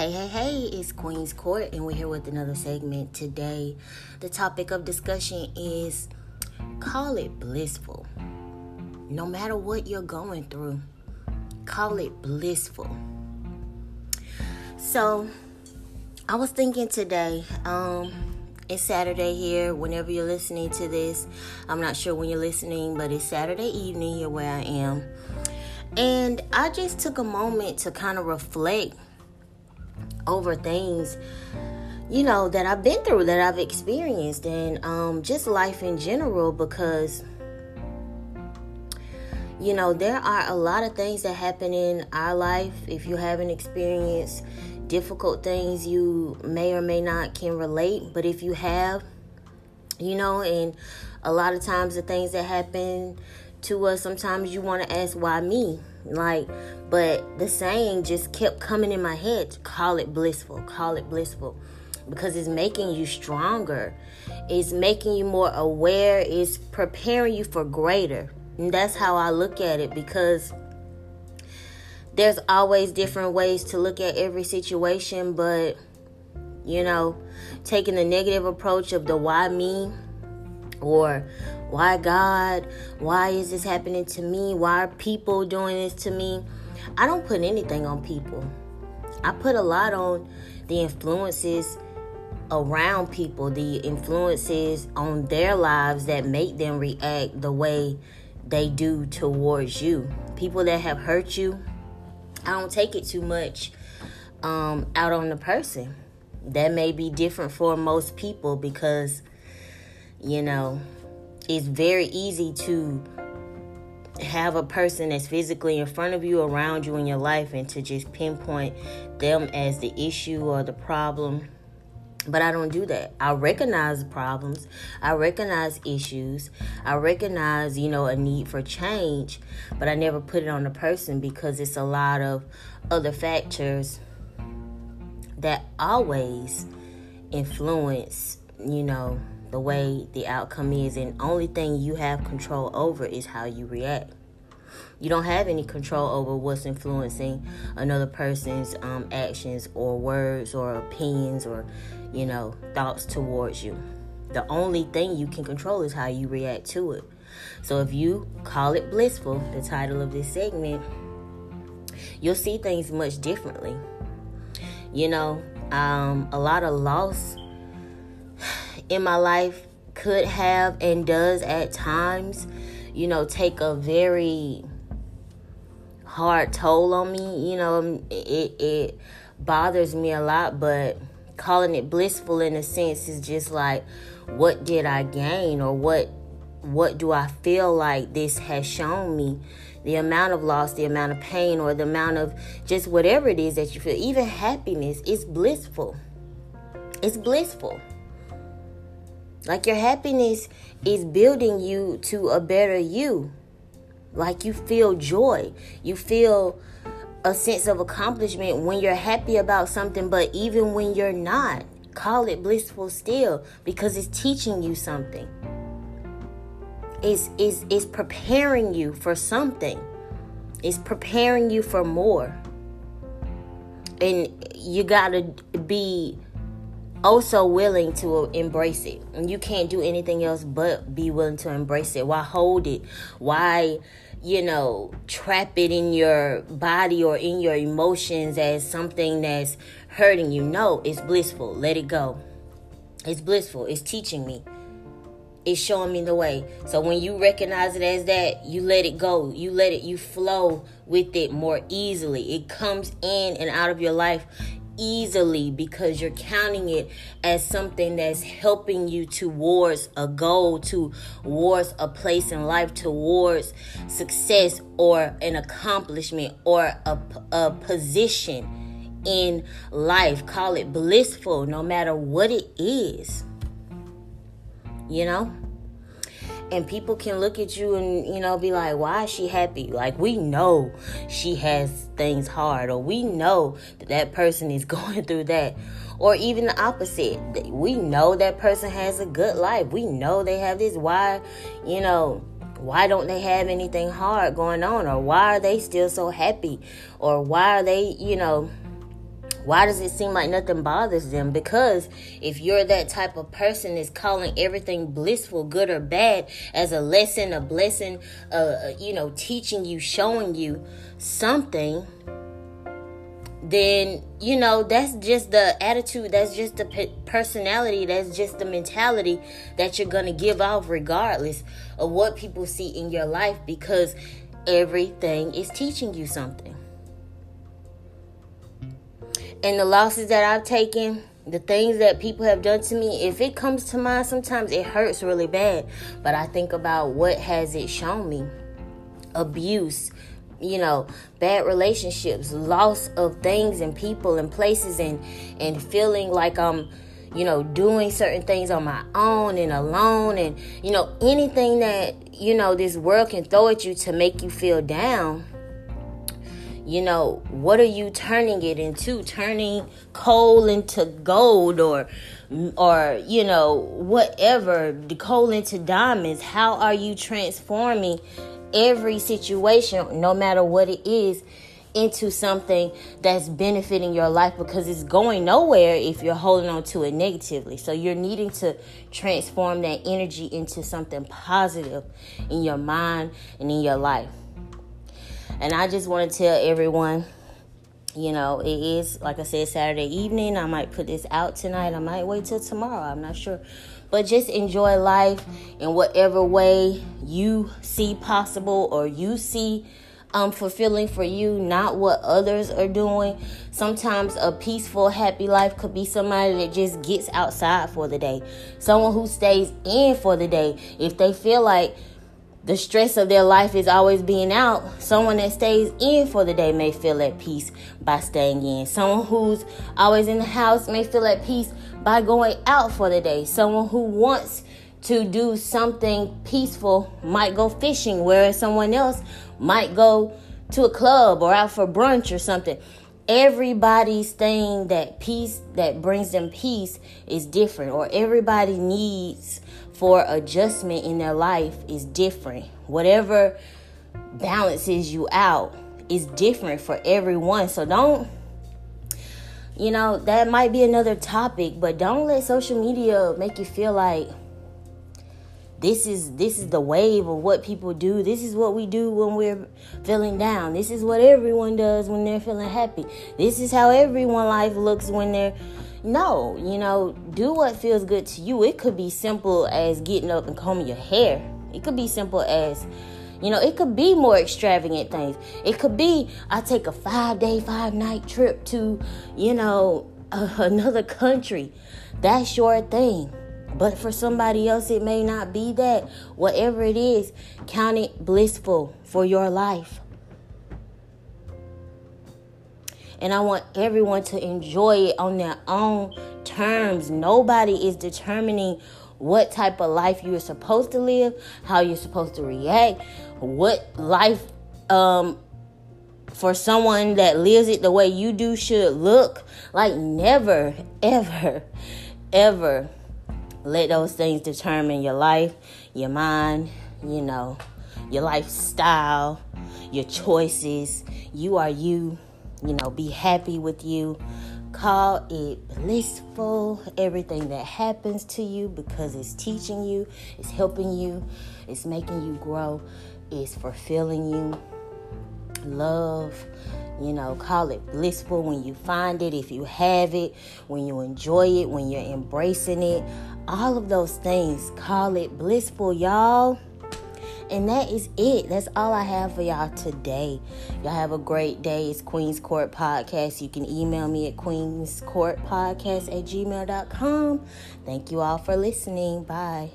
Hey, hey, hey, it's Queen's Court, and we're here with another segment today. The topic of discussion is call it blissful. No matter what you're going through, call it blissful. So, I was thinking today, um, it's Saturday here. Whenever you're listening to this, I'm not sure when you're listening, but it's Saturday evening here where I am. And I just took a moment to kind of reflect over things you know that I've been through that I've experienced and um, just life in general because you know there are a lot of things that happen in our life. If you haven't experienced difficult things you may or may not can relate but if you have you know and a lot of times the things that happen to us sometimes you want to ask why me? Like but the saying just kept coming in my head call it blissful call it blissful because it's making you stronger. It's making you more aware it's preparing you for greater. And that's how i look at it because there's always different ways to look at every situation but you know taking the negative approach of the why me? or why God? Why is this happening to me? Why are people doing this to me? I don't put anything on people. I put a lot on the influences around people, the influences on their lives that make them react the way they do towards you. People that have hurt you, I don't take it too much um, out on the person. That may be different for most people because, you know, it's very easy to have a person that's physically in front of you, around you in your life, and to just pinpoint them as the issue or the problem. But I don't do that. I recognize problems. I recognize issues. I recognize, you know, a need for change. But I never put it on the person because it's a lot of other factors that always influence, you know, the way the outcome is, and only thing you have control over is how you react. You don't have any control over what's influencing another person's um, actions or words or opinions or, you know, thoughts towards you. The only thing you can control is how you react to it. So if you call it blissful, the title of this segment, you'll see things much differently. You know, um, a lot of loss in my life could have and does at times, you know, take a very hard toll on me. You know, um, it it bothers me a lot, but calling it blissful in a sense is just like what did I gain or what what do I feel like this has shown me? The amount of loss, the amount of pain, or the amount of just whatever it is that you feel, even happiness, is blissful. It's blissful. Like your happiness is building you to a better you. Like you feel joy. You feel a sense of accomplishment when you're happy about something, but even when you're not, call it blissful still because it's teaching you something. It's, it's, it's preparing you for something. It's preparing you for more. And you gotta be also willing to embrace it. And you can't do anything else but be willing to embrace it. Why hold it? Why, you know, trap it in your body or in your emotions as something that's hurting you? No, it's blissful. Let it go. It's blissful. It's teaching me. It's showing me the way. So when you recognize it as that, you let it go. You let it, you flow with it more easily. It comes in and out of your life easily because you're counting it as something that's helping you towards a goal, towards a place in life, towards success or an accomplishment or a, a position in life. Call it blissful, no matter what it is. You know? And people can look at you and you know be like why is she happy? Like we know she has things hard or we know that that person is going through that or even the opposite. We know that person has a good life. We know they have this. Why you know why don't they have anything hard going on? Or why are they still so happy? Or why are they you know Why does it seem like nothing bothers them? Because if you're that type of person that's calling everything blissful, good or bad, as a lesson, a blessing, uh, uh you know, teaching you, showing you something, then you know that's just the attitude that's just the personality that's just the mentality that you're gonna give off regardless of what people see in your life because everything is teaching you something and the losses that I've taken, the things that people have done to me, if it comes to mind, sometimes it hurts really bad. But I think about what has it shown me abuse, you know, bad relationships, loss of things and people and places, and and feeling like I'm you know, doing certain things on my own and alone, and you know, anything that you know this world can throw at you to make you feel down you know what are you turning it into turning coal into gold or or you know whatever the coal into diamonds how are you transforming every situation no matter what it is into something that's benefiting your life because it's going nowhere if you're holding on to it negatively. So you're needing to transform that energy into something positive in your mind and in your life. And I just want to tell everyone, you know, it is, like I said, Saturday evening. I might put this out tonight. I might wait till tomorrow. I'm not sure. But just enjoy life in whatever way you see possible or you see um, fulfilling for you, not what others are doing. Sometimes a peaceful, happy life could be somebody that just gets outside for the day, someone who stays in for the day. If they feel like the stress of their life is always being out, someone that stays in for the day may feel at peace by staying in. Someone who's always in the house may feel at peace by going out for the day. Someone who wants to do something peaceful might go fishing, whereas someone else might go to a club or out for brunch or something. Everybody's thing that peace that brings them peace is different, or everybody needs for adjustment in their life is different. Whatever balances you out is different for everyone. So don't you know, that might be another topic, but don't let social media make you feel like this is this is the wave of what people do. This is what we do when we're feeling down. This is what everyone does when they're feeling happy. This is how everyone life looks when they're no, you know, do what feels good to you. It could be simple as getting up and combing your hair. It could be simple as, you know, it could be more extravagant things. It could be I take a five day, five night trip to, you know, uh, another country. That's your thing. But for somebody else, it may not be that. Whatever it is, count it blissful for your life. And I want everyone to enjoy it on their own terms. Nobody is determining what type of life you're supposed to live, how you're supposed to react, what life um for someone that lives it the way you do should look. Like never ever ever let those things determine your life, your mind, you know, your lifestyle, your choices. You are you you know, be happy with you. Call it blissful, everything that happens to you because it's teaching you, it's helping you, it's making you grow, it's fulfilling you. Love, you know, call it blissful when you find it, if you have it, when you enjoy it, when you're embracing it. All of those things, call it blissful, y'all. And that is it. That's all I have for y'all today. Y'all have a great day. It's Queen's Court Podcast. You can email me at queenscourtpodcast at gmail.com. Thank you all for listening. Bye.